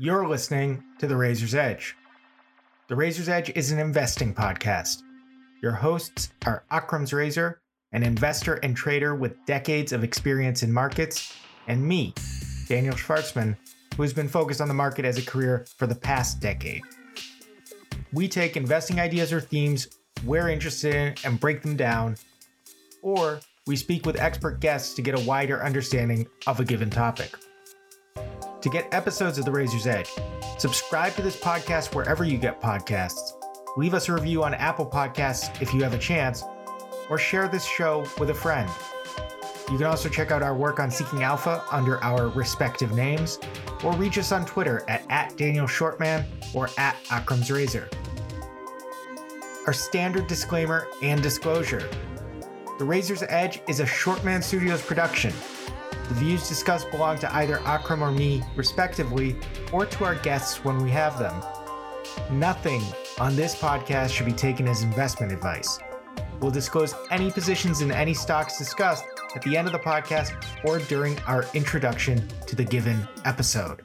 You're listening to The Razor's Edge. The Razor's Edge is an investing podcast. Your hosts are Akram's Razor, an investor and trader with decades of experience in markets, and me, Daniel Shvartsman, who has been focused on the market as a career for the past decade. We take investing ideas or themes we're interested in and break them down, or we speak with expert guests to get a wider understanding of a given topic. To get episodes of The Razor's Edge, subscribe to this podcast wherever you get podcasts, leave us a review on Apple Podcasts if you have a chance, or share this show with a friend. You can also check out our work on Seeking Alpha under our respective names, or reach us on Twitter at, at Daniel Shvartsman or at Akram's Razor. Our standard disclaimer and disclosure. The Razor's Edge is a Shvartsman Studios production. The views discussed belong to either Akram or me, respectively, or to our guests when we have them. Nothing on this podcast should be taken as investment advice. We'll disclose any positions in any stocks discussed at the end of the podcast or during our introduction to the given episode.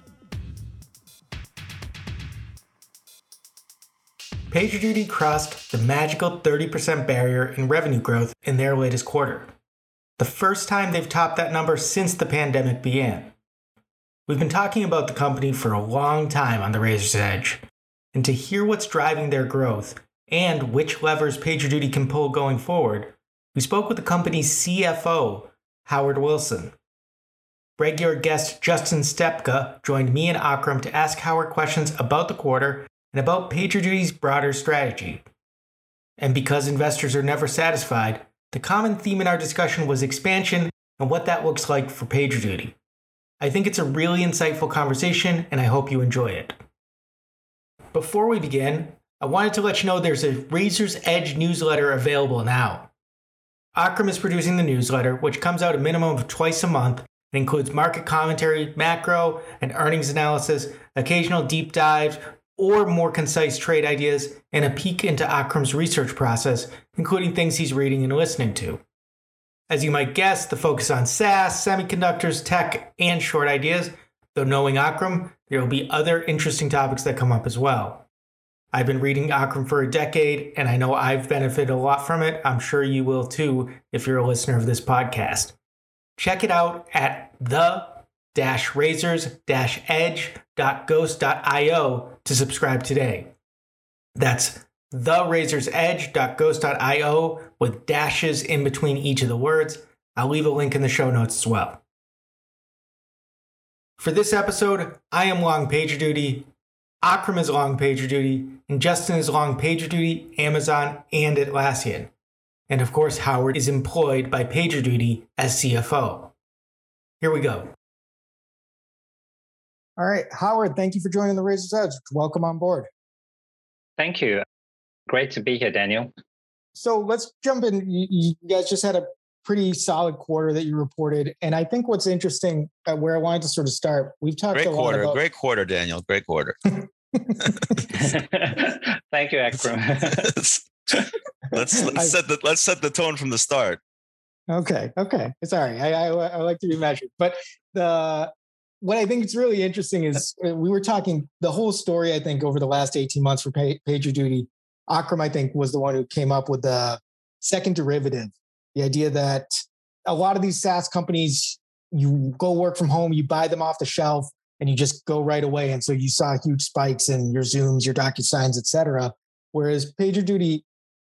PagerDuty crossed the magical 30% barrier in revenue growth in their latest quarter. The first time they've topped that number since the pandemic began. We've been talking about the company for a long time on the Razor's Edge, and to hear what's driving their growth and which levers PagerDuty can pull going forward, we spoke with the company's CFO, Howard Wilson. Regular guest Justen Stepka joined me and Akram to ask Howard questions about the quarter and about PagerDuty's broader strategy. And because investors are never satisfied, the common theme in our discussion was expansion and what that looks like for PagerDuty. I think it's a really insightful conversation, and I hope you enjoy it. Before we begin, I wanted to let you know there's a Razor's Edge newsletter available now. Akram is producing the newsletter, which comes out a minimum of twice a month and includes market commentary, macro, and earnings analysis, occasional deep dives, or more concise trade ideas, and a peek into Akram's research process, including things he's reading and listening to. As you might guess, the focus on SaaS, semiconductors, tech, and short ideas, though knowing Akram, there will be other interesting topics that come up as well. I've been reading Akram for a decade, and I know I've benefited a lot from it. I'm sure you will too if you're a listener of this podcast. Check it out at the razors edge.ghost.io to subscribe today. That's therazorsedge.ghost.io with dashes in between each of the words. I'll leave a link in the show notes as well. For this episode, I am long PagerDuty, Akram is long PagerDuty, and Justen is long PagerDuty, Amazon, and Atlassian. And of course, Howard is employed by PagerDuty as CFO. Here we go. All right, Howard, thank you for joining the Razor's Edge. Welcome on board. Thank you. Great to be here, Daniel. So let's jump in. You, you guys just had a pretty solid quarter that you reported, and I think what's interesting, uh, where I wanted to sort of start, we've talked great a quarter, about- great quarter, Daniel, great quarter. Thank you, Akram. let's let's I- set the let's set the tone from the start. Okay, okay, sorry. I, I I like to be measured, but the what I think is really interesting is uh, we were talking the whole story. I think over the last eighteen months for pay, PagerDuty, Akram I think was the one who came up with the second derivative, the idea that a lot of these SaaS companies, you go work from home, you buy them off the shelf, and you just go right away. And so you saw huge spikes in your Zooms, your DocuSigns, et cetera. Whereas PagerDuty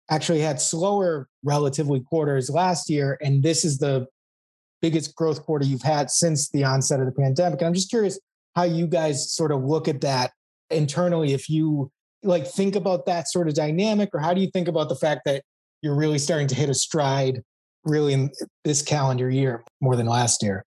actually had slower relatively quarters last year, and this is the biggest growth quarter you've had since the onset of the pandemic. And I'm just curious how you guys sort of look at that internally. If you like think about that sort of dynamic, or how do you think about the fact that you're really starting to hit a stride really in this calendar year more than last year?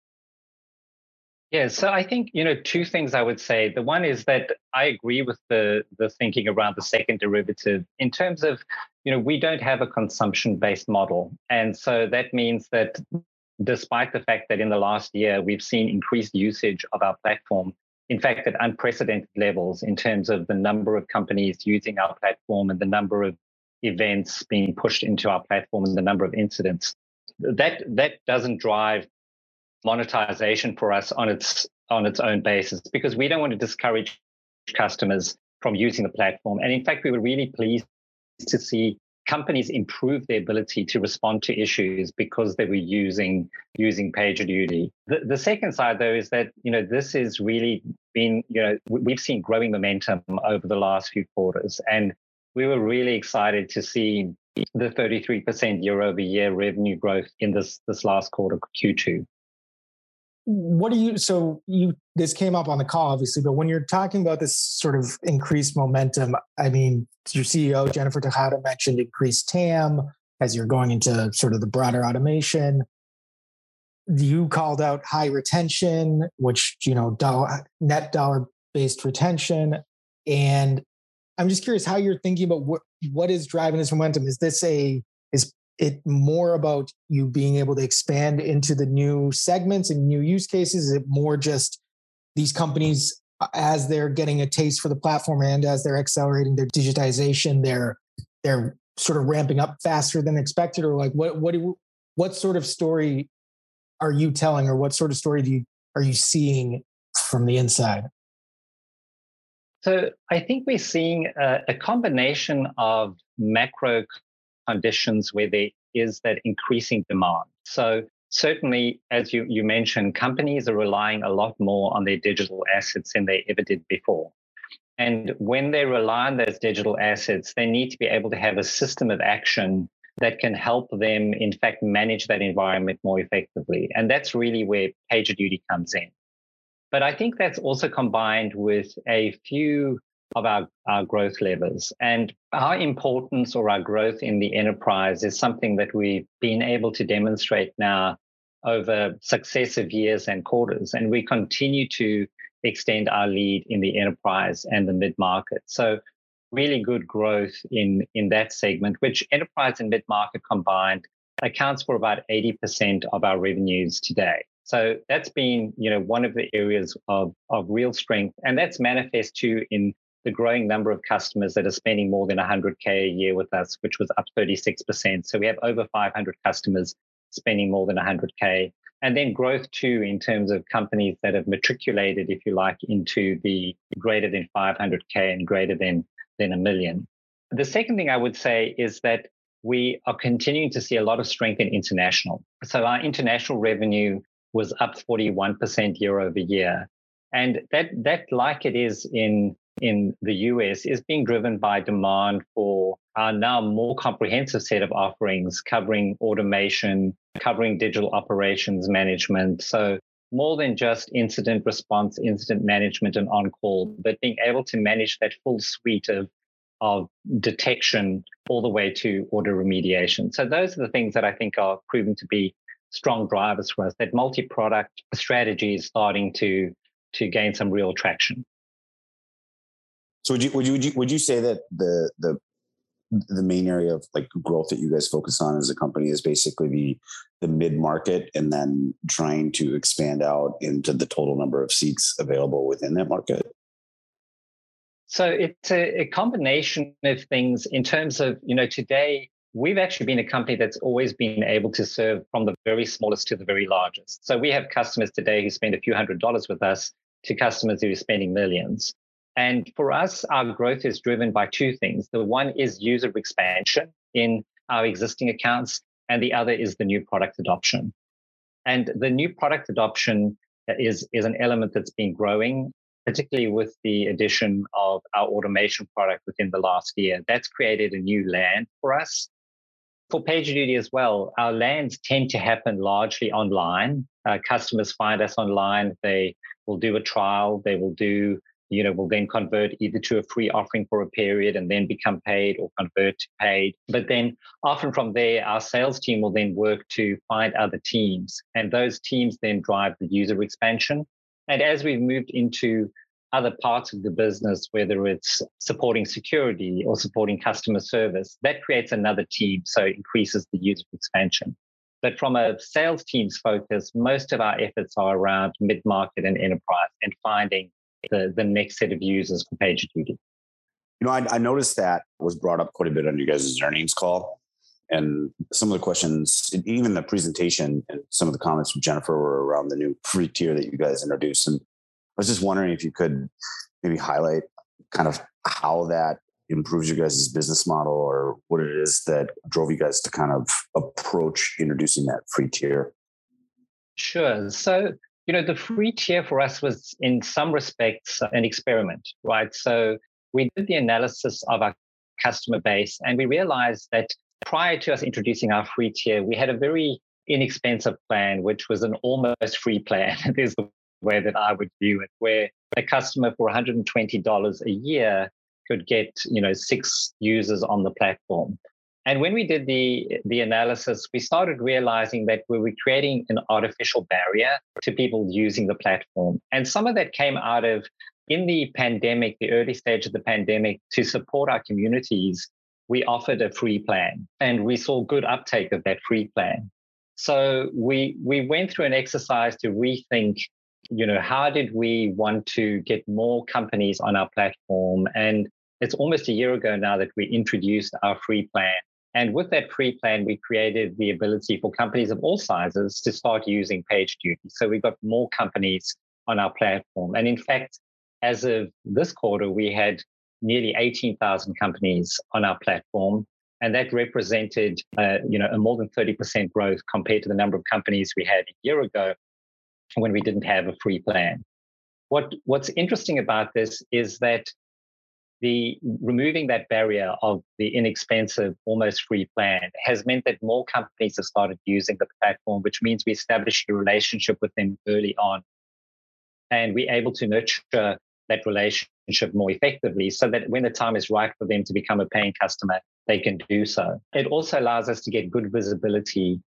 Yeah, so I think you know two things I would say. The one is that I agree with the the thinking around the second derivative in terms of you know we don't have a consumption based model, and so that means that despite the fact that in the last year we've seen increased usage of our platform, in fact at unprecedented levels in terms of the number of companies using our platform and the number of events being pushed into our platform and the number of incidents, that that doesn't drive monetization for us on its on its own basis because we don't want to discourage customers from using the platform. And in fact, we were really pleased to see companies improve their ability to respond to issues because they were using using PagerDuty. The, the second side, though, is that you know this has really been you know we've seen growing momentum over the last few quarters, and we were really excited to see the 33% year over year revenue growth in this this last quarter Q2 what do you so you this came up on the call obviously but when you're talking about this sort of increased momentum i mean your ceo jennifer tejada mentioned increased tam as you're going into sort of the broader automation. You called out high retention which you know dollar, net dollar based retention. And i'm just curious how you're thinking about what what is driving this momentum. Is this a is it more about you being able to expand into the new segments and new use cases? Is it more just these companies uh, as they're getting a taste for the platform and as they're accelerating their digitization, they're they're sort of ramping up faster than expected, or like what what do, what sort of story are you telling, or what sort of story do you are you seeing from the inside? So I think we're seeing a, a combination of macro conditions where there is that increasing demand. So certainly, as you, you mentioned, companies are relying a lot more on their digital assets than they ever did before. And when they rely on those digital assets, they need to be able to have a system of action that can help them, in fact, manage that environment more effectively. And that's really where PagerDuty comes in. But I think that's also combined with a few of our, our growth levers. And our importance or our growth in the enterprise is something that we've been able to demonstrate now over successive years and quarters. And we continue to extend our lead in the enterprise and the mid market. So, really good growth in, in that segment, which enterprise and mid market combined accounts for about 80% of our revenues today. So that's been, you know, one of the areas of, of real strength. And that's manifest too in the growing number of customers that are spending more than 100K a year with us, which was up 36%. So we have over 500 customers spending more than 100K. And then growth too, in terms of companies that have matriculated, if you like, into the greater than 500K and greater than, than a million. The second thing I would say is that we are continuing to see a lot of strength in international. So our international revenue was up 41% year over year. And that, that like it is in in the US is being driven by demand for our now more comprehensive set of offerings covering automation, covering digital operations management. So more than just incident response, incident management, and on call, but being able to manage that full suite of, of detection all the way to auto remediation. So those are the things that I think are proving to be strong drivers for us. That multi-product strategy is starting to to gain some real traction. So would you would you would you, would you say that the the the main area of like growth that you guys focus on as a company is basically the the mid market and then trying to expand out into the total number of seats available within that market? So it's a, a combination of things in terms of you know today we've actually been a company that's always been able to serve from the very smallest to the very largest. So we have customers today who spend a few hundred dollars with us to customers who are spending millions and for us, our growth is driven by two things. The one is user expansion in our existing accounts, and the other is the new product adoption. And the new product adoption is, is an element that's been growing, particularly with the addition of our automation product within the last year. That's created a new land for us. For PagerDuty as well, our lands tend to happen largely online. Uh, customers find us online. They will do a trial. They will do you know, will then convert either to a free offering for a period and then become paid or convert to paid. But then often from there, our sales team will then work to find other teams. And those teams then drive the user expansion. And as we've moved into other parts of the business, whether it's supporting security or supporting customer service, that creates another team. So it increases the user expansion. But from a sales team's focus, most of our efforts are around mid market and enterprise and finding the, the next set of users for PagerDuty. You know, I, I noticed that was brought up quite a bit on you guys' earnings call. And some of the questions, even the presentation and some of the comments from Jennifer were around the new free tier that you guys introduced. And I was just wondering if you could maybe highlight kind of how that improves your guys' business model or what it is that drove you guys to kind of approach introducing that free tier? Sure. So, you know, the free tier for us was in some respects an experiment, right? So we did the analysis of our customer base and we realized that prior to us introducing our free tier, we had a very inexpensive plan, which was an almost free plan. There's the way that I would view it, where a customer for $120 a year could get, you know, six users on the platform. And when we did the the analysis, we started realizing that we were creating an artificial barrier to people using the platform. And some of that came out of in the pandemic, the early stage of the pandemic, to support our communities, we offered a free plan and we saw good uptake of that free plan. So we we went through an exercise to rethink, you know, how did we want to get more companies on our platform? And it's almost a year ago now that we introduced our free plan. And with that free plan, we created the ability for companies of all sizes to start using PagerDuty. So we got more companies on our platform. And in fact, as of this quarter, we had nearly 18,000 companies on our platform. And that represented, uh, you know, a more than 30% growth compared to the number of companies we had a year ago when we didn't have a free plan. What, what's interesting about this is that the removing that barrier of the inexpensive, almost free plan has meant that more companies have started using the platform, which means we established a relationship with them early on. And we're able to nurture that relationship more effectively so that when the time is right for them to become a paying customer, they can do so. It also allows us to get good visibility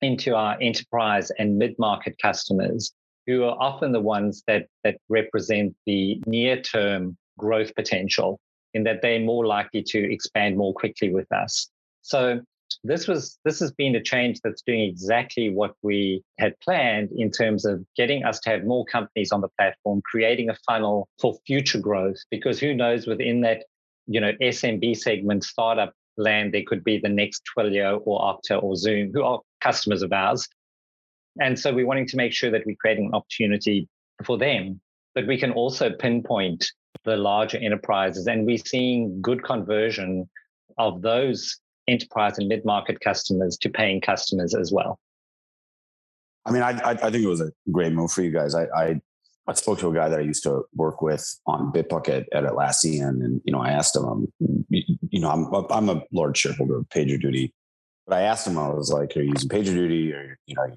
into our enterprise and mid-market customers who are often the ones that that represent the near-term growth potential in that they're more likely to expand more quickly with us. So this was this has been a change that's doing exactly what we had planned in terms of getting us to have more companies on the platform, creating a funnel for future growth. Because who knows within that, you know, SMB segment, startup land, there could be the next Twilio or Okta or Zoom, who are customers of ours. And so we're wanting to make sure that we're creating an opportunity for them, but we can also pinpoint the larger enterprises. And we're seeing good conversion of those enterprise and mid-market customers to paying customers as well. I mean, I, I, I think it was a great move for you guys. I, I, I spoke to a guy that I used to work with on Bitbucket at Atlassian, and you know, I asked him, um, you know, I'm I'm a large shareholder of PagerDuty, but I asked him, I was like, "Are you using PagerDuty, or you know, are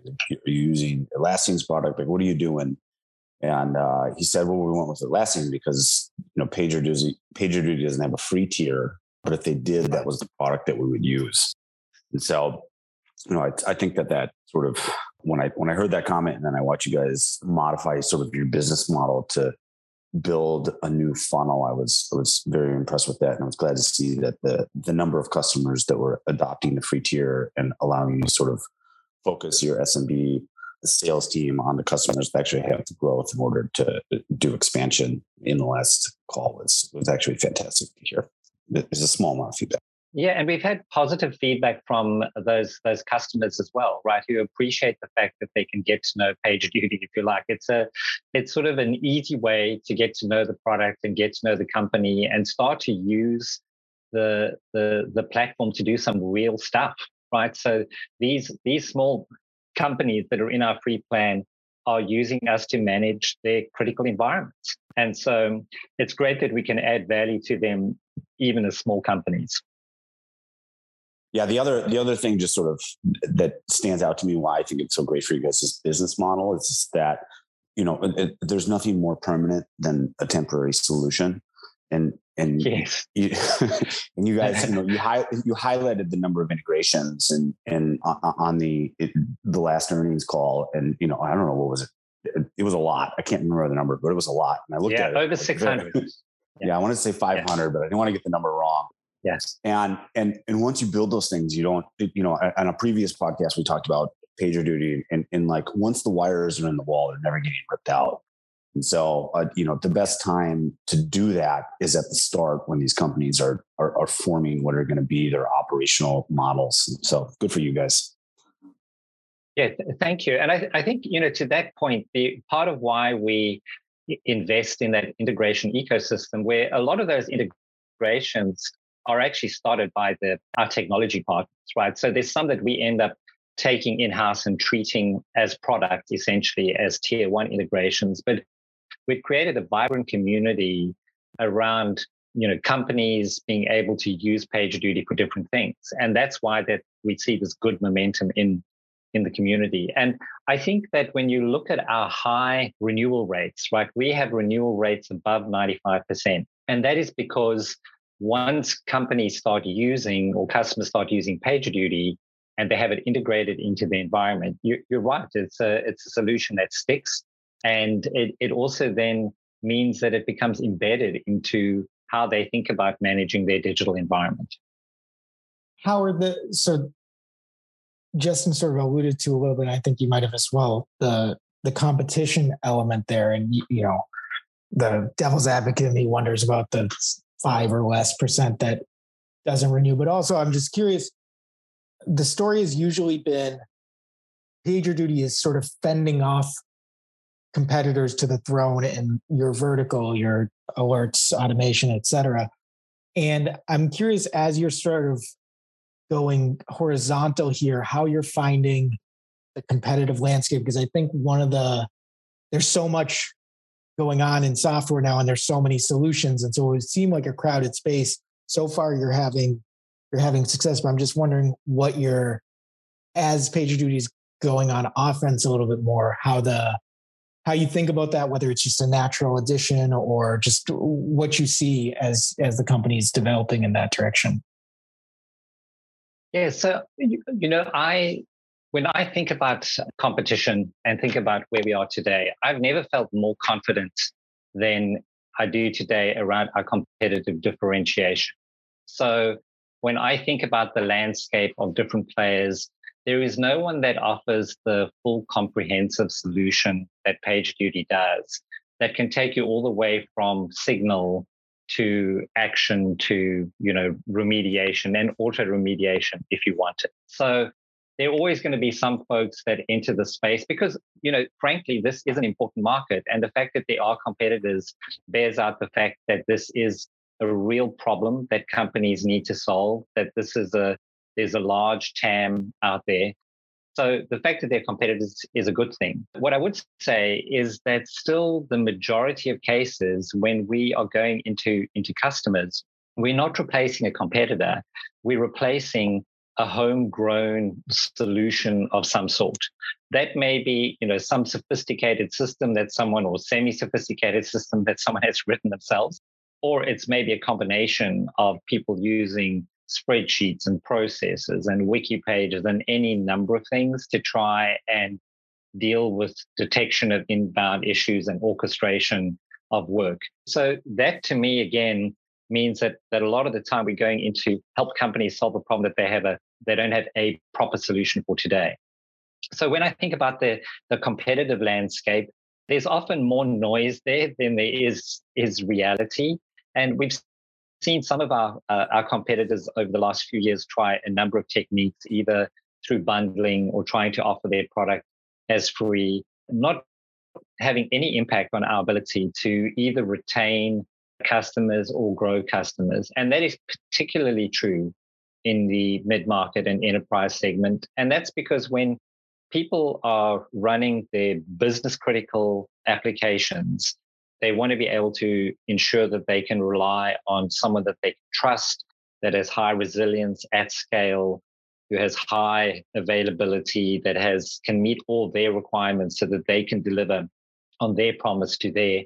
you using Atlassian's product? Like, what are you doing?" And uh, he said, well, we went with Atlassian because, you know, PagerDuty, PagerDuty doesn't have a free tier, but if they did, that was the product that we would use. And so, you know, I, I think that that sort of, when I, when I heard that comment and then I watched you guys modify sort of your business model to build a new funnel, I was, I was very impressed with that. And I was glad to see that the, the number of customers that were adopting the free tier and allowing you to sort of focus your SMB sales team on the customers that actually have the growth in order to do expansion in the last call was was actually fantastic to hear. There's a small amount of feedback. Yeah, and we've had positive feedback from those those customers as well, right? Who appreciate the fact that they can get to know PagerDuty, if you like. It's a it's sort of an easy way to get to know the product and get to know the company and start to use the the the platform to do some real stuff, right? So these these small companies that are in our free plan are using us to manage their critical environments. And so it's great that we can add value to them, even as small companies. Yeah, the other the other thing just sort of that stands out to me why I think it's so great for you guys' is business model is that you know it, there's nothing more permanent than a temporary solution, and and yes. you, and you guys, you know, you you highlighted the number of integrations and and uh, uh, on the the last earnings call, and you know, I don't know what was it. It, was a lot. I can't remember the number, but it was a lot. And I looked yeah, at it over six hundred. yeah. yeah, I want to say five hundred, but I didn't want to get the number wrong. Yes. And and and once you build those things, you don't. You know, on a previous podcast, we talked about PagerDuty, and and like once the wires are in the wall, they're never getting ripped out. And so, uh, you know, the best time to do that is at the start when these companies are are, are forming what are going to be their operational models. So, good for you guys. Yeah, thank you. And I, I think you know to that point, the part of why we invest in that integration ecosystem where a lot of those integrations are actually started by the our technology partners, right? So there's some that we end up taking in-house and treating as product essentially as tier one integrations. But we've created a vibrant community around you know companies being able to use PagerDuty for different things. And that's why that we see this good momentum in in the community. And I think that when you look at our high renewal rates, right, we have renewal rates above 95%. And that is because once companies start using or customers start using PagerDuty and they have it integrated into the environment, you, are right. It's a, it's a solution that sticks. And it, it also then means that it becomes embedded into how they think about managing their digital environment. Howard, the, so Justen sort of alluded to a little bit. I think you might have as well the the competition element there, and you know, the devil's advocate in me wonders about the five or less percent that doesn't renew. But also, I'm just curious. The story has usually been PagerDuty is sort of fending off competitors to the throne in your vertical, your alerts, automation, et cetera. And I'm curious, as you're sort of going horizontal here, how you're finding the competitive landscape. Because I think one of the, there's so much going on in software now and there's so many solutions. And so it would seem like a crowded space. So far you're having, you're having success, but I'm just wondering what your, as PagerDuty is going on offense a little bit more, how the, how you think about that, whether it's just a natural addition or just what you see as as the company is developing in that direction. Yeah, so you, know, I when I think about competition and think about where we are today, I've never felt more confident than I do today around our competitive differentiation. So when I think about the landscape of different players, there is no one that offers the full comprehensive solution that PagerDuty does that can take you all the way from signal to action to you know remediation and auto remediation if you want it. So there are always going to be some folks that enter the space because you know frankly this is an important market and the fact that there are competitors bears out the fact that this is a real problem that companies need to solve that this is a there's a large tam out there so the fact that they're competitors is a good thing. What I would say is that still the majority of cases when we are going into, into customers, we're not replacing a competitor. We're replacing a homegrown solution of some sort. That may be, you know, some sophisticated system that someone or semi-sophisticated system that someone has written themselves, or it's maybe a combination of people using spreadsheets and processes and wiki pages and any number of things to try and deal with detection of inbound issues and orchestration of work. So that to me again means that that a lot of the time we're going into help companies solve a problem that they have a they don't have a proper solution for today. So when I think about the the competitive landscape, there's often more noise there than there is is reality. And we've seen some of our uh, our competitors over the last few years try a number of techniques, either through bundling or trying to offer their product as free, not having any impact on our ability to either retain customers or grow customers. And that is particularly true in the mid market and enterprise segment. And that's because when people are running their business critical applications, they want to be able to ensure that they can rely on someone that they trust, that has high resilience at scale, who has high availability, that has can meet all their requirements so that they can deliver on their promise to their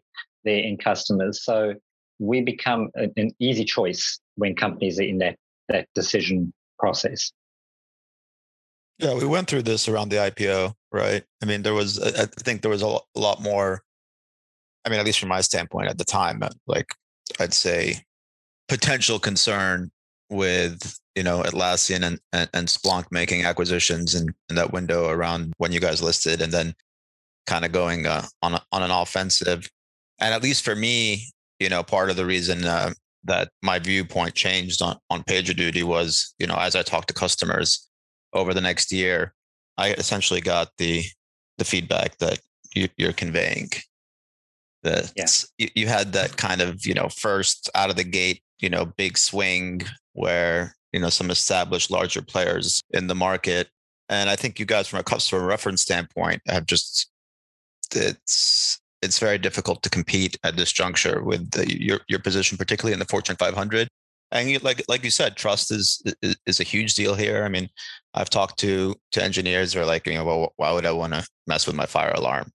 their end customers. So we become an, an easy choice when companies are in that that decision process. Yeah, we went through this around the IPO, right? I mean, there was, I think there was a lot more I mean, at least from my standpoint at the time, uh, like I'd say potential concern with you know Atlassian and, and, and Splunk making acquisitions in, in that window around when you guys listed, and then kind of going uh, on a, on an offensive. And at least for me, you know, part of the reason uh, that my viewpoint changed on on PagerDuty was, you know, as I talked to customers over the next year, I essentially got the the feedback that you're conveying that yeah. you, you had that kind of you know first out of the gate you know big swing where you know some established larger players in the market. And i think you guys from a customer reference standpoint have just it's it's very difficult to compete at this juncture with the, your your position particularly in the fortune 500 and you, like like you said trust is, is, is a huge deal here. I mean i've talked to to engineers who are like you know well why would i want to mess with my fire alarm?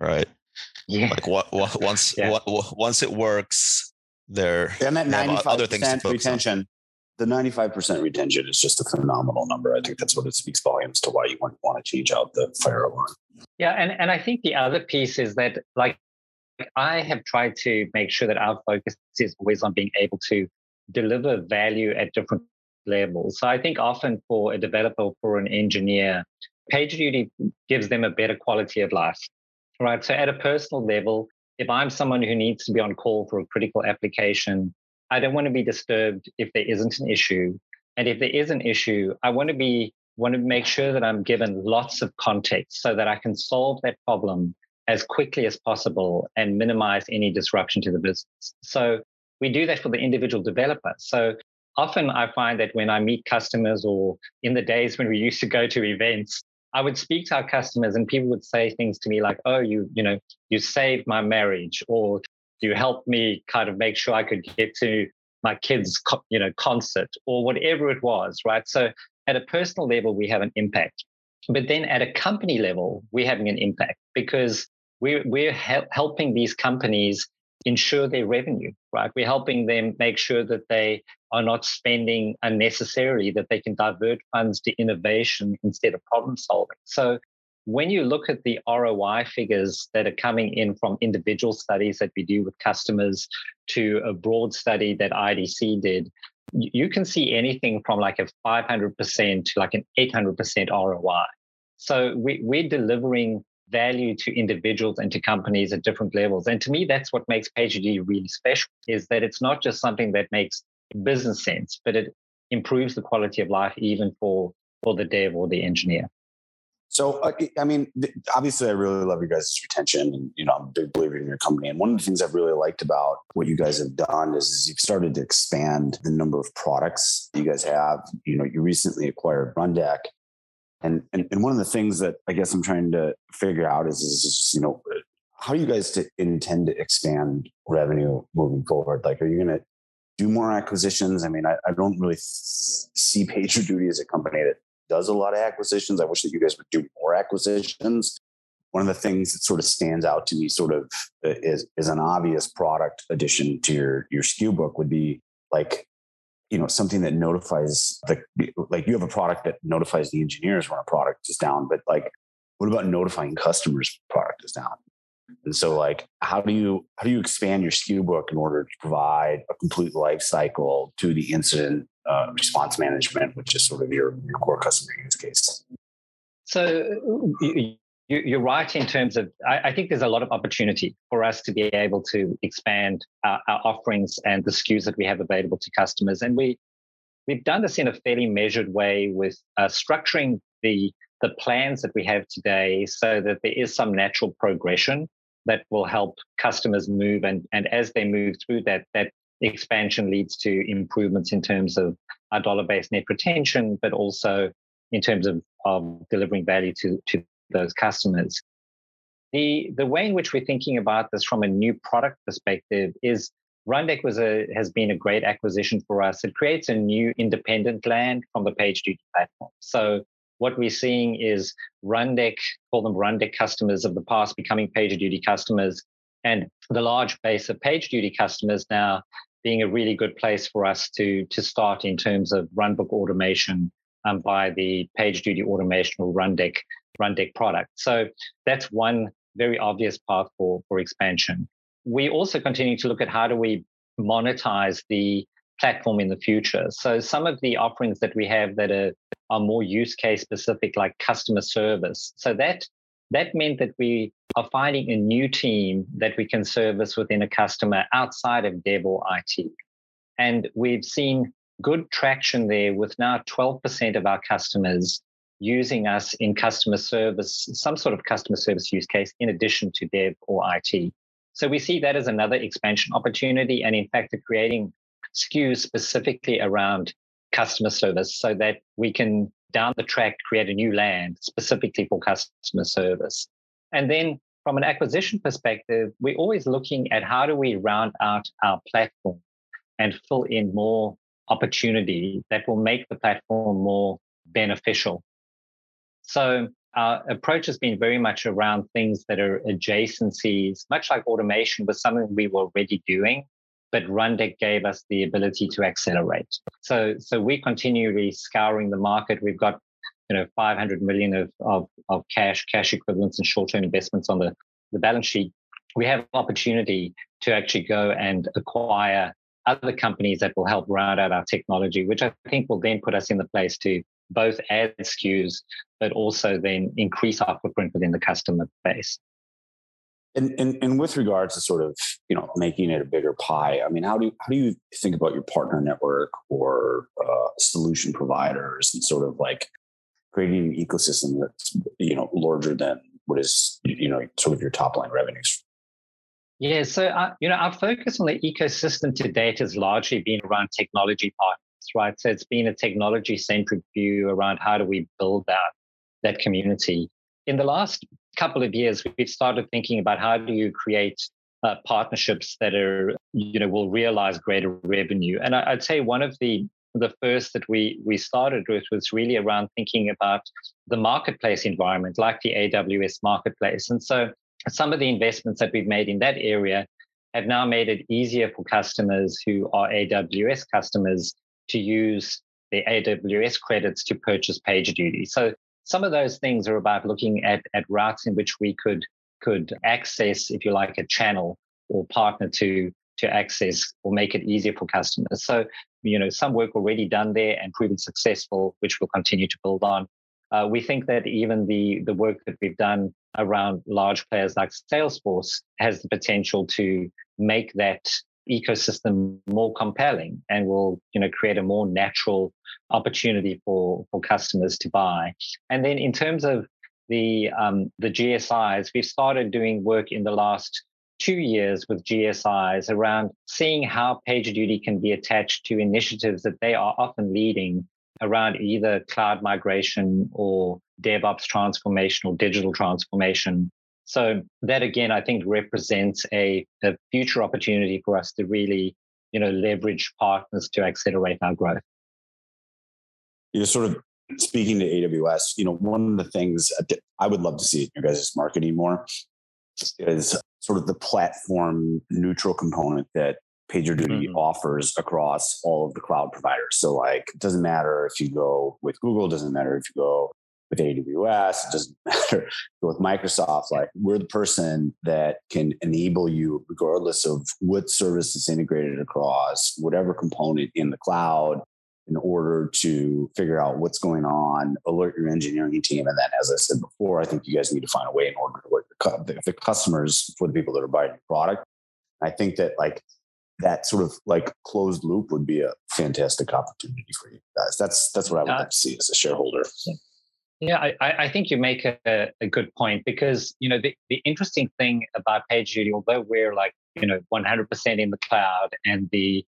Right yeah like what, what once yeah. what, once it works there and that 95 other things to retention on. the 95% retention is just a phenomenal number i think that's what it speaks volumes to why you wouldn't want to change out the fire alarm yeah and and i think the other piece is that like I have tried to make sure that our focus is always on being able to deliver value at different levels. So I think often for a developer, for an engineer, PagerDuty gives them a better quality of life, right? So at a personal level, if I'm someone who needs to be on call for a critical application, I don't want to be disturbed if there isn't an issue. And if there is an issue, I want to be want to make sure that I'm given lots of context so that I can solve that problem as quickly as possible and minimize any disruption to the business. So we do that for the individual developer. So often I find that when I meet customers or in the days when we used to go to events, I would speak to our customers and people would say things to me like, oh, you, you know, you saved my marriage or you helped me kind of make sure I could get to my kids' you know, concert or whatever it was, right? So at a personal level, we have an impact. But then at a company level, we're having an impact because we're, we're helping these companies ensure their revenue, right? We're helping them make sure that they are not spending unnecessarily, that they can divert funds to innovation instead of problem solving. So when you look at the ROI figures that are coming in from individual studies that we do with customers to a broad study that IDC did, you can see anything from like a 500% to like an 800% ROI. So we, we're delivering value to individuals and to companies at different levels. And to me, that's what makes PagerDuty really special is that it's not just something that makes business sense, but it improves the quality of life even for, for the dev or the engineer. So, I mean, obviously, I really love you guys' retention, and you know, I'm a big believer in your company. And one of the things I've really liked about what you guys have done is, is you've started to expand the number of products you guys have. You know, you recently acquired Rundeck, and, and and one of the things that I guess I'm trying to figure out is is just, you know how do you guys to intend to expand revenue moving forward? Like, are you going to do more acquisitions? I mean, I, I don't really see PagerDuty as a company that does a lot of acquisitions. I wish that you guys would do more acquisitions. One of the things that sort of stands out to me, sort of, uh, is is an obvious product addition to your your SKU book would be like you know something that notifies the like you have a product that notifies the engineers when a product is down but like what about notifying customers product is down and so like how do you how do you expand your SKU book in order to provide a complete life cycle to the incident uh, response management which is sort of your, your core customer use case so you're right in terms of, I think there's a lot of opportunity for us to be able to expand our, our offerings and the SKUs that we have available to customers. And we, we've done this in a fairly measured way with uh, structuring the, the plans that we have today so that there is some natural progression that will help customers move. And, and as they move through that, that expansion leads to improvements in terms of our dollar-based net retention, but also in terms of, of delivering value to, to those customers. The, the way in which we're thinking about this from a new product perspective is Rundeck was a, has been a great acquisition for us. It creates a new independent land from the PagerDuty platform. So what we're seeing is Rundeck, call them Rundeck customers of the past, becoming PagerDuty customers, and the large base of PagerDuty customers now being a really good place for us to, to start in terms of runbook automation um, by the PagerDuty automation or Rundeck Rundeck product. So that's one very obvious path for, for expansion. We also continue to look at how do we monetize the platform in the future. So some of the offerings that we have that are, are more use case specific, like customer service. So that that meant that we are finding a new team that we can service within a customer outside of dev or IT. And we've seen good traction there with now 12% of our customers using us in customer service, some sort of customer service use case in addition to dev or IT. So we see that as another expansion opportunity. And in fact, creating SKUs specifically around customer service so that we can down the track create a new land specifically for customer service. And then from an acquisition perspective, we're always looking at how do we round out our platform and fill in more opportunity that will make the platform more beneficial. So our approach has been very much around things that are adjacencies, much like automation was something we were already doing, but Rundeck gave us the ability to accelerate. So, so we're continually scouring the market. We've got, you know, 500 million of, of, of cash, cash equivalents and short-term investments on the, the balance sheet. We have opportunity to actually go and acquire other companies that will help round out our technology, which I think will then put us in the place to both add SKUs, but also then increase our footprint within the customer base. And, and, and with regards to sort of you know making it a bigger pie, I mean, how do you, how do you think about your partner network or uh, solution providers and sort of like creating an ecosystem that's you know larger than what is you know sort of your top line revenues? Yeah, so uh, you know our focus on the ecosystem to date has largely been around technology partners, right? So it's been a technology centric view around how do we build out that community. In the last couple of years, we've started thinking about how do you create uh, partnerships that are, you know, will realize greater revenue. And I, would say one of the the first that we we started with was really around thinking about the marketplace environment, like the AWS marketplace. And so some of the investments that we've made in that area have now made it easier for customers who are AWS customers to use the AWS credits to purchase PagerDuty. So some of those things are about looking at, at routes in which we could could access, if you like, a channel or partner to to access or make it easier for customers. So, you know, some work already done there and proven successful, which we'll continue to build on. Uh, we think that even the the work that we've done around large players like Salesforce has the potential to make that ecosystem more compelling and will you know create a more natural opportunity for for customers to buy. And then in terms of the um, the gsis we've started doing work in the last two years with gsis around seeing how pagerduty can be attached to initiatives that they are often leading around either cloud migration or devops transformation or digital transformation so that again, I think represents a, a future opportunity for us to really, you know, leverage partners to accelerate our growth. You're sort of speaking to AWS. You know, one of the things I would love to see in your guys' marketing more is sort of the platform neutral component that PagerDuty mm-hmm. offers across all of the cloud providers. So like it doesn't matter if you go with Google, doesn't matter if you go with AWS, it doesn't matter with Microsoft. Like we're the person that can enable you, regardless of what service is integrated across whatever component in the cloud, in order to figure out what's going on, alert your engineering team, and then, as I said before, I think you guys need to find a way in order to alert the, the customers for the people that are buying your product. I think that like that sort of like closed loop would be a fantastic opportunity for you guys. That's that's what I would like to see as a shareholder. Yeah, I, I think you make a, a good point because you know the, the interesting thing about PagerDuty, although we're like you know 100% in the cloud, and the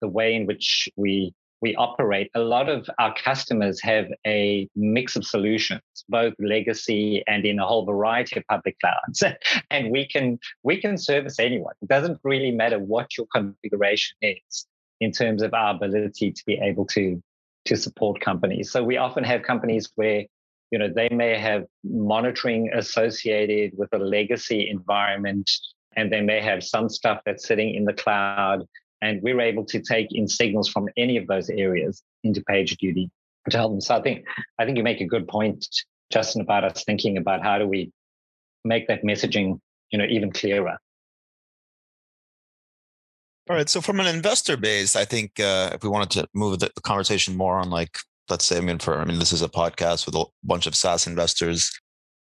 the way in which we we operate, a lot of our customers have a mix of solutions, both legacy and in a whole variety of public clouds. and we can we can service anyone. It doesn't really matter what your configuration is in terms of our ability to be able to to support companies. So we often have companies where you know they may have monitoring associated with a legacy environment and they may have some stuff that's sitting in the cloud and we're able to take in signals from any of those areas into PagerDuty to help them so i think i think you make a good point justen about us thinking about how do we make that messaging you know even clearer all right. So, from an investor base, I think uh, if we wanted to move the, conversation more on, like, let's say, I mean, for I mean, this is a podcast with a bunch of SaaS investors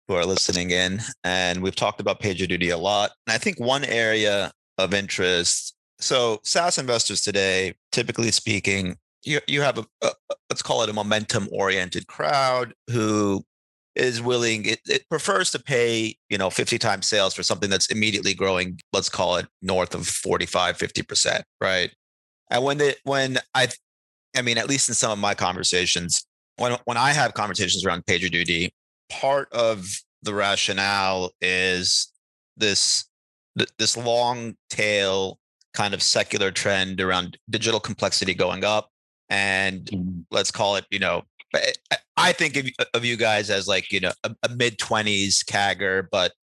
who are listening in, and we've talked about PagerDuty a lot. And I think one area of interest. So, SaaS investors today, typically speaking, you you have a, a let's call it a momentum oriented crowd who is willing it, it prefers to pay you know 50 times sales for something that's immediately growing let's call it north of 45 50% right and when they when i i mean at least in some of my conversations when when i have conversations around PagerDuty, part of the rationale is this this long tail kind of secular trend around digital complexity going up and mm-hmm. let's call it you know I think of, of you guys as like you know a, a mid twenties CAGR, but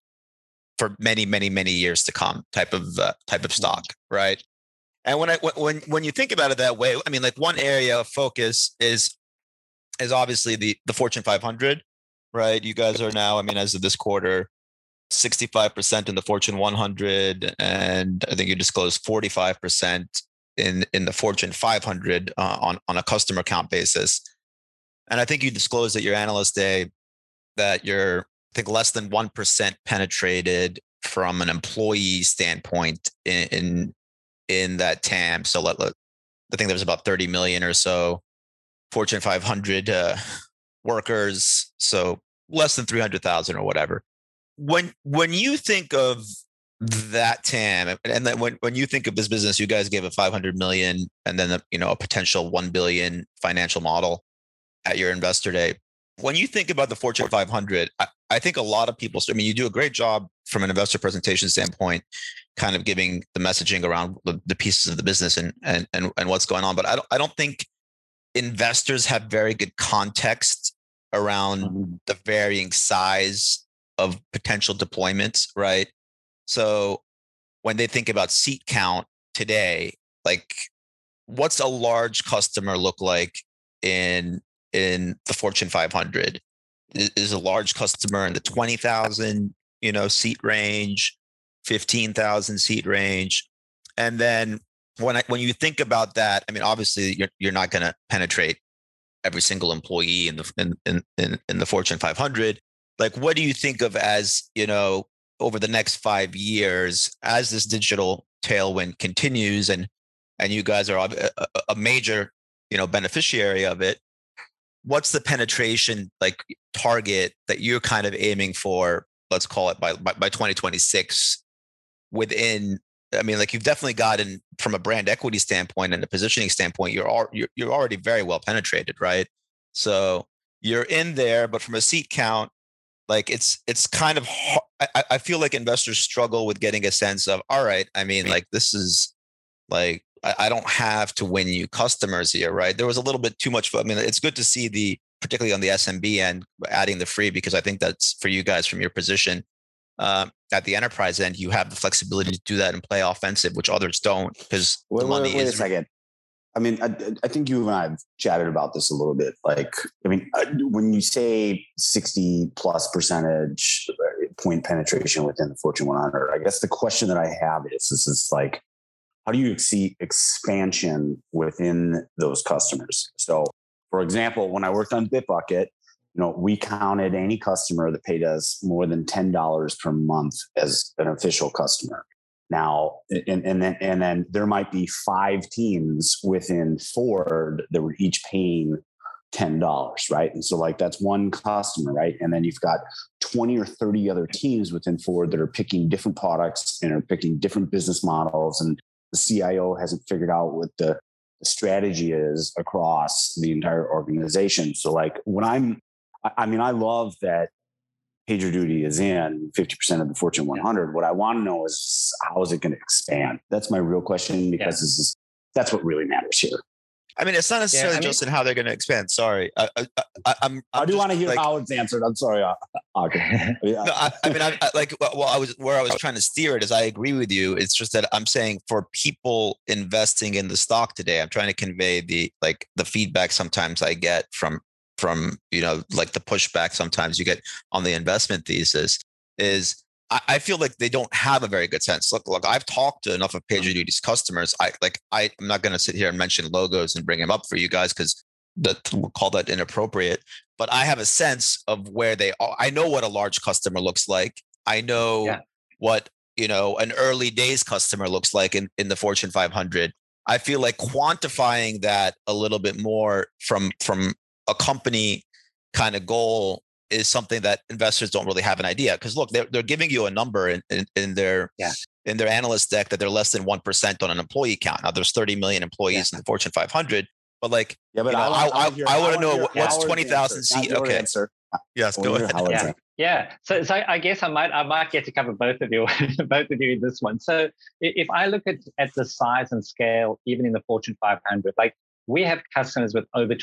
for many, many, many years to come type of uh, type of stock, right? And when I when when you think about it that way, I mean, like one area of focus is is obviously the the Fortune 500, right? You guys are now, I mean, as of this quarter, 65% in the Fortune 100, and I think you disclosed 45% in in the Fortune 500 uh, on on a customer count basis. And I think you disclosed at your analyst day that you're, I think, less than 1% penetrated from an employee standpoint in, in, in that TAM. So let, let, I think there's about 30 million or so Fortune 500 uh, workers. So less than 300,000 or whatever. When, when you think of that TAM, and then when, when you think of this business, you guys gave a 500 million and then, a, you know, a potential 1 billion financial model at your investor day. When you think about the Fortune 500, I, I think a lot of people, I mean, you do a great job from an investor presentation standpoint, kind of giving the messaging around the, the pieces of the business and, and, and, and what's going on. But I don't, I don't think investors have very good context around mm-hmm. the varying size of potential deployments, right? So when they think about seat count today, like what's a large customer look like in in the Fortune 500 is a large customer in the 20,000, you know, seat range, 15,000 seat range. And then when I, when you think about that, I mean, obviously you're, you're not going to penetrate every single employee in the, in, in, in the Fortune 500. Like, what do you think of as, you know, over the next five years, as this digital tailwind continues and, and you guys are uh, a, a major, you know, beneficiary of it, what's the penetration like target that you're kind of aiming for let's call it by, by, by 2026 within i mean like you've definitely gotten from a brand equity standpoint and a positioning standpoint you're, all, you're you're already very well penetrated right so you're in there but from a seat count like it's it's kind of I, I feel like investors struggle with getting a sense of all right i mean like this is like I, don't have to win you customers here, right? There was a little bit too much. I mean, it's good to see the, particularly on the SMB end, adding the free because I think that's for you guys from your position um, at the enterprise end. You have the flexibility to do that and play offensive, which others don't because the money wait, wait is. a second. I mean, I, I, think you and I have chatted about this a little bit. Like, I mean, uh, when you say 60 plus percentage uh, point penetration within the Fortune 100, I guess the question that I have is, this is like, how do you see expansion within those customers? So, for example, when I worked on Bitbucket, you know, we counted any customer that paid us more than ten dollars per month as an official customer. Now, and, and then and then there might be five teams within Ford that were each paying ten dollars, right? And so like that's one customer, right? And then you've got twenty or thirty other teams within Ford that are picking different products and are picking different business models and the CIO hasn't figured out what the strategy is across the entire organization. So, like when I'm, I mean, I love that PagerDuty is in 50% of the Fortune 100. What I want to know is how is it going to expand? That's my real question because yeah. this is that's what really matters here. I mean, it's not necessarily yeah, I mean, just in how they're going to expand. Sorry, I, I, I, I'm. I do want to hear like, how it's answered. I'm sorry. Uh, uh, okay. no, I, I mean, I, I, like well, I was where I was trying to steer it is. I agree with you. It's just that I'm saying for people investing in the stock today, I'm trying to convey the like the feedback sometimes I get from from you know like the pushback sometimes you get on the investment thesis is I, feel like they don't have a very good sense. Look, look, I've talked to enough of mm-hmm. PagerDuty's customers. I like I, I'm not going to sit here and mention logos and bring them up for you guys because that we'll call that inappropriate. But I have a sense of where they are. I know what a large customer looks like. I know yeah. what you know an early days customer looks like in, in the Fortune 500. I feel like quantifying that a little bit more from from a company kind of goal is something that investors don't really have an idea. Because look, they're, they're giving you a number in, in, in their yeah. in their analyst deck that they're less than one percent on an employee count. Now there's 30 million employees yeah. in the Fortune 500, but like, yeah, but you know, I, I, I, I want to know what's 20,000 seat. Okay, answer. yes, go ahead. Yeah. Yeah, so, so I guess I might I might get to cover both of you both of you in this one. So if I look at at the size and scale, even in the Fortune 500, like we have customers with over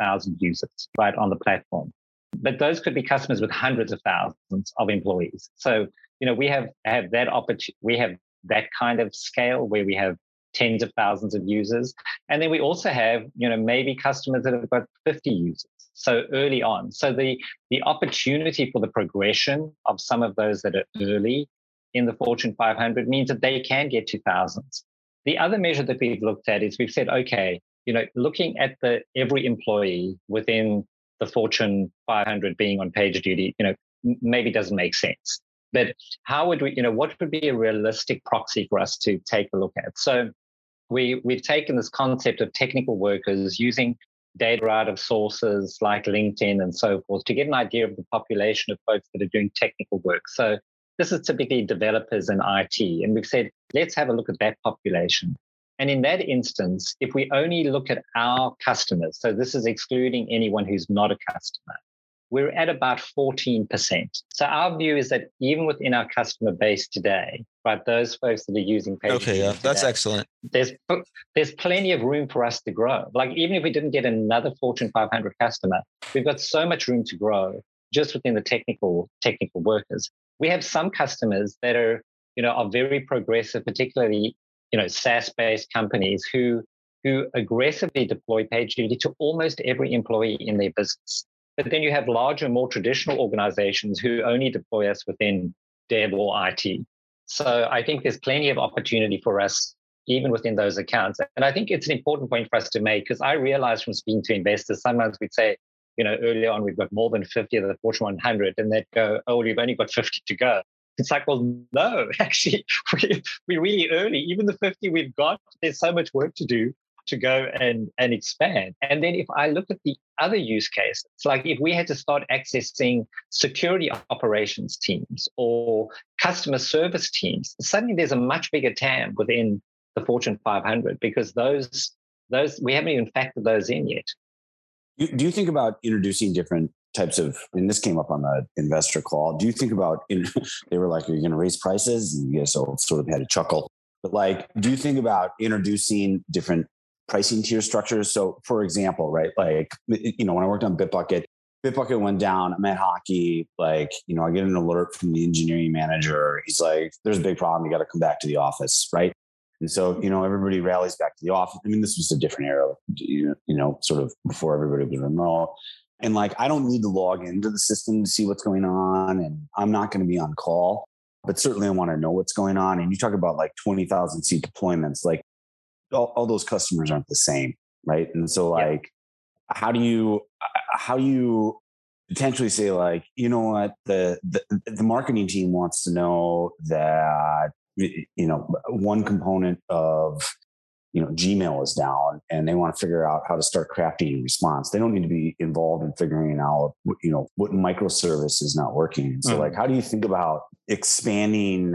20,000 users right on the platform, but those could be customers with hundreds of thousands of employees. So you know we have have that opportunity. We have that kind of scale where we have tens of thousands of users, and then we also have you know maybe customers that have got 50 users so early on. So the the opportunity for the progression of some of those that are early in the Fortune 500 means that they can get to thousands. The other measure that we've looked at is we've said, okay, you know, looking at the every employee within the Fortune 500 being on PagerDuty, you know, maybe doesn't make sense. But how would we, you know, what would be a realistic proxy for us to take a look at? So we we've taken this concept of technical workers using data out of sources like LinkedIn and so forth to get an idea of the population of folks that are doing technical work. So this is typically developers and IT. And we've said, let's have a look at that population. And in that instance, if we only look at our customers, so this is excluding anyone who's not a customer, we're at about 14%. So our view is that even within our customer base today, right, those folks that are using PagerDuty Okay, yeah, that's excellent. There's there's plenty of room for us to grow. Like even if we didn't get another Fortune 500 customer, we've got so much room to grow just within the technical technical workers. We have some customers that are, you know, are very progressive, particularly, you know, SaaS-based companies who who aggressively deploy PagerDuty to almost every employee in their business. But then you have larger, more traditional organizations who only deploy us within dev or IT. So I think there's plenty of opportunity for us even within those accounts. And I think it's an important point for us to make because I realize from speaking to investors, sometimes we'd say, you know, earlier on we've got more than 50 of the Fortune 100, and they'd go, oh, we've only got 50 to go. It's like, well, no, actually, we, we're really early. Even the 50 we've got, there's so much work to do to go and, and expand. And then if I look at the other use case, it's like if we had to start accessing security operations teams or customer service teams, suddenly there's a much bigger TAM within the Fortune 500 because those those we haven't even factored those in yet. Do you think about introducing different types of and this came up on the investor call do you think about in, they were like are you're going to raise prices and you guys all sort of had a chuckle but like do you think about introducing different pricing tier structures. So, for example, right, like you know, when I worked on Bitbucket, Bitbucket went down. I'm at hockey. Like, you know, I get an alert from the engineering manager. He's like, "There's a big problem. You got to come back to the office." Right. And so, you know, everybody rallies back to the office. I mean, this was a different era, you know, sort of before everybody was remote. And like, I don't need to log into the system to see what's going on, and I'm not going to be on call. But certainly, I want to know what's going on. And you talk about like 20,000 seat deployments. Like, all, all those customers aren't the same, right? And so like, yeah. how do you uh, how do you potentially say like, you know what, the, the the marketing team wants to know that you know one component of you know gmail is down and they want to figure out how to start crafting a response they don't need to be involved in figuring out you know what microservice is not working so mm-hmm. like how do you think about expanding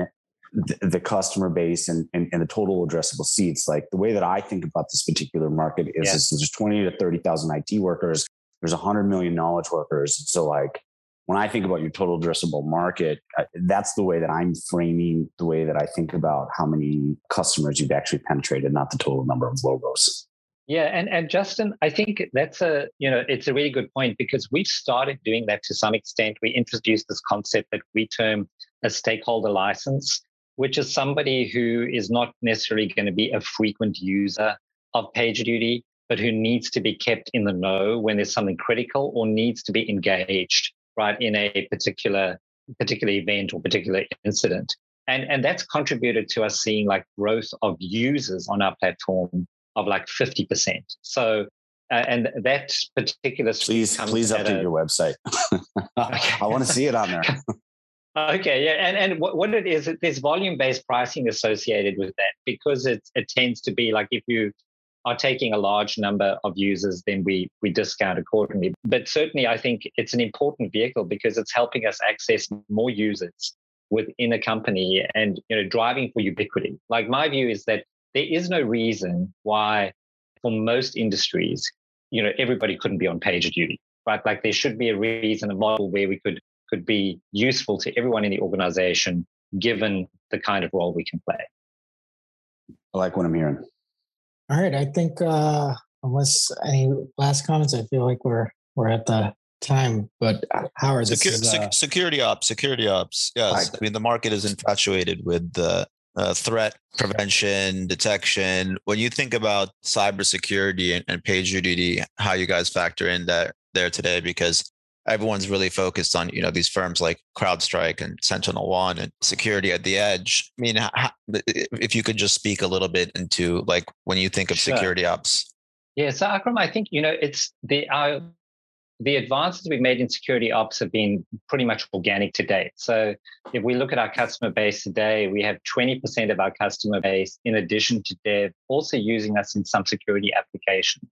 the, the customer base and, and, and, the total addressable seats. Like the way that I think about this particular market is, yeah. is there's 20 to 30,000 IT workers. There's 100 million knowledge workers. So like when I think about your total addressable market, that's the way that I'm framing the way that I think about how many customers you've actually penetrated, not the total number of logos. Yeah, and and Justen, I think that's a you know it's a really good point because we've started doing that to some extent. We introduced this concept that we term a stakeholder license, which is somebody who is not necessarily going to be a frequent user of PagerDuty, but who needs to be kept in the know when there's something critical or needs to be engaged right in a particular particular event or particular incident. And, and that's contributed to us seeing like growth of users on our platform of like 50%. So uh, and that particular please please update a, your website. I want to see it on there. Okay, yeah, and and what, what it is, there's volume based pricing associated with that because it it tends to be like if you are taking a large number of users, then we we discount accordingly. But certainly, I think it's an important vehicle because it's helping us access more users within a company and you know driving for ubiquity. Like my view is that there is no reason why, for most industries, you know everybody couldn't be on PagerDuty, right? Like there should be a reason, a model where we could could be useful to everyone in the organization, given the kind of role we can play. I like what I'm hearing. All right. I think uh, unless any last comments, I feel like we're we're at the time. But uh, Howard, Secu- is, uh, security ops, security ops. Yes, I mean the market is infatuated with the uh, threat prevention, detection. When you think about cybersecurity and, and PagerDuty, how you guys factor in that there today, because everyone's really focused on you know these firms like CrowdStrike and Sentinel One and security at the edge. I mean, how, if you could just speak a little bit into like when you think of sure. security ops. Yeah, so Akram, I think you know it's the uh, the advances we've made in security ops have been pretty much organic to date. So if we look at our customer base today, we have 20% of our customer base, in addition to dev, also using us in some security application.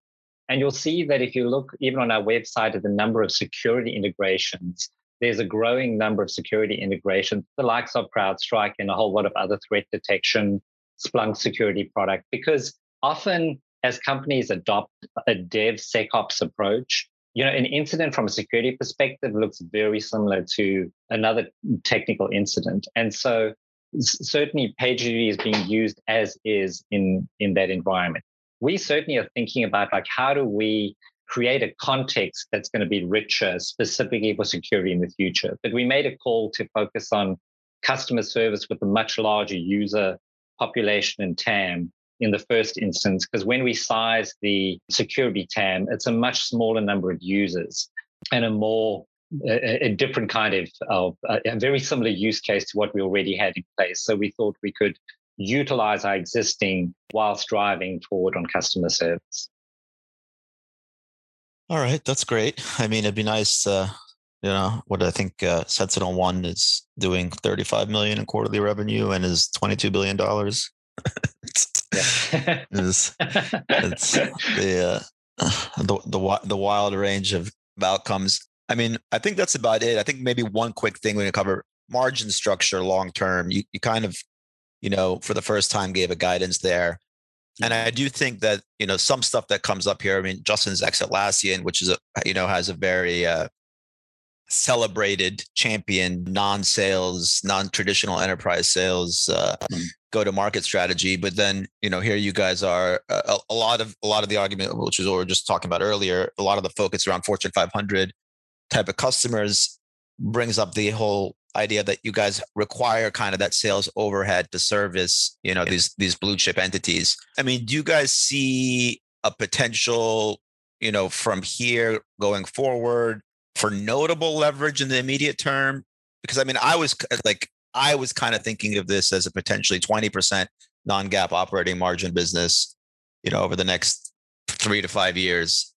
And you'll see that if you look even on our website at the number of security integrations, there's a growing number of security integrations, the likes of CrowdStrike and a whole lot of other threat detection, Splunk security product, because often as companies adopt a DevSecOps approach, you know, an incident from a security perspective looks very similar to another technical incident. And so certainly PagerDuty is being used as is in, in that environment we certainly are thinking about like how do we create a context that's going to be richer specifically for security in the future. But we made a call to focus on customer service with a much larger user population and TAM in the first instance, because when we size the security TAM, it's a much smaller number of users and a more a, a different kind of, of a very similar use case to what we already had in place. So we thought we could utilize our existing whilst driving forward on customer service. All right, that's great. I mean, it'd be nice, uh, you know, what I think uh, Sentinel One is doing 35 million in quarterly revenue and is 22 billion dollars. it's, it's, it's the, uh, the the the wild range of outcomes. I mean, I think that's about it. I think maybe one quick thing we can cover margin structure long term. You you kind of you know, for the first time gave a guidance there. And I do think that, you know, some stuff that comes up here, I mean, Justen's ex Atlassian, which is a, you know, has a very uh, celebrated champion non-sales, non-traditional enterprise sales uh, mm. go-to-market strategy. But then, you know, here you guys are a, a, lot of a lot of the argument, which is what we are just talking about earlier, a lot of the focus around Fortune 500 type of customers brings up the whole idea that you guys require kind of that sales overhead to service, you know, these these blue chip entities. I mean, do you guys see a potential, you know, from here going forward for notable leverage in the immediate term? Because I mean, I was like I was kind of thinking of this as a potentially 20% non-GAAP operating margin business, you know, over the next 3 to 5 years.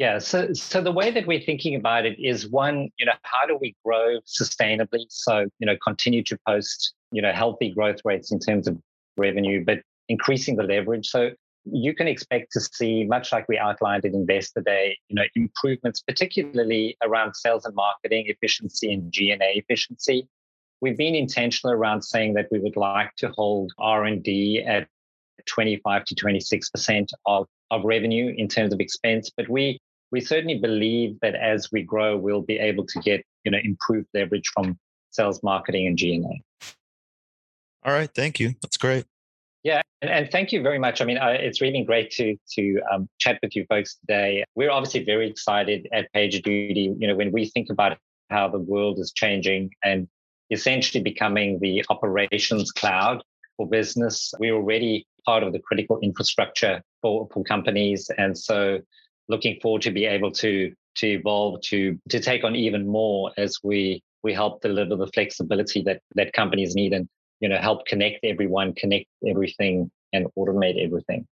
Yeah, so so the way that we're thinking about it is one, you know, how do we grow sustainably? So, you know, continue to post, you know, healthy growth rates in terms of revenue, but increasing the leverage. So you can expect to see, much like we outlined at Investor Day, you know, improvements, particularly around sales and marketing efficiency and G&A efficiency. We've been intentional around saying that we would like to hold R&D at 25 to 26% of, of revenue in terms of expense, but we we certainly believe that as we grow, we'll be able to get you know improved leverage from sales, marketing, and G&A. All right, thank you. That's great. Yeah, and, and thank you very much. I mean, uh, it's really great to to um, chat with you folks today. We're obviously very excited at PagerDuty. You know, when we think about how the world is changing and essentially becoming the operations cloud for business, we're already part of the critical infrastructure for, for companies, and so looking forward to be able to to evolve to to take on even more as we we help deliver the flexibility that that companies need and you know help connect everyone connect everything and automate everything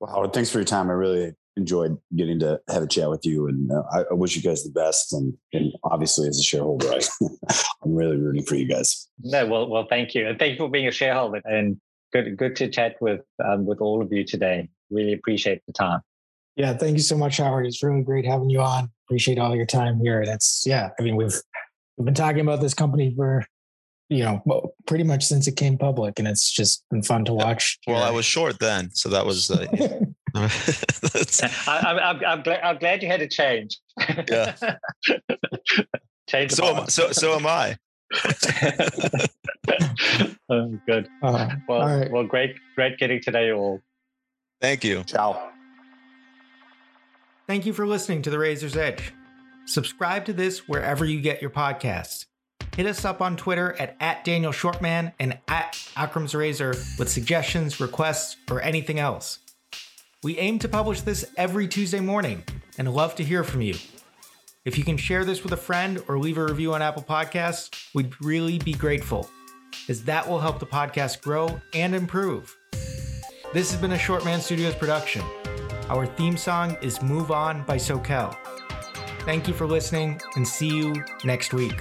well howard thanks for your time i really enjoyed getting to have a chat with you and uh, I, I, wish you guys the best and, and obviously as a shareholder I, i'm really rooting for you guys no well well thank you and thank you for being a shareholder and good good to chat with um, with all of you today. Really appreciate the time. Yeah, thank you so much, Howard. It's really great having you on. Appreciate all your time here. That's yeah. I mean, we've we've been talking about this company for you know pretty much since it came public, and it's just been fun to watch. Well, I was short then, so that was. Uh, I, I'm, I'm, glad, I'm glad you had to change. Yeah. change. So am, so so am I. oh, good. Uh, well, right. well, great, great getting to know you all. Thank you. Ciao. Thank you for listening to The Razor's Edge. Subscribe to this wherever you get your podcasts. Hit us up on Twitter at, at Daniel Shvartsman and at Akram's Razor with suggestions, requests, or anything else. We aim to publish this every Tuesday morning and love to hear from you. If you can share this with a friend or leave a review on Apple Podcasts, we'd really be grateful, as that will help the podcast grow and improve. This has been a Shvartsman Studios production. Our theme song is Move On by Soquel. Thank you for listening and see you next week.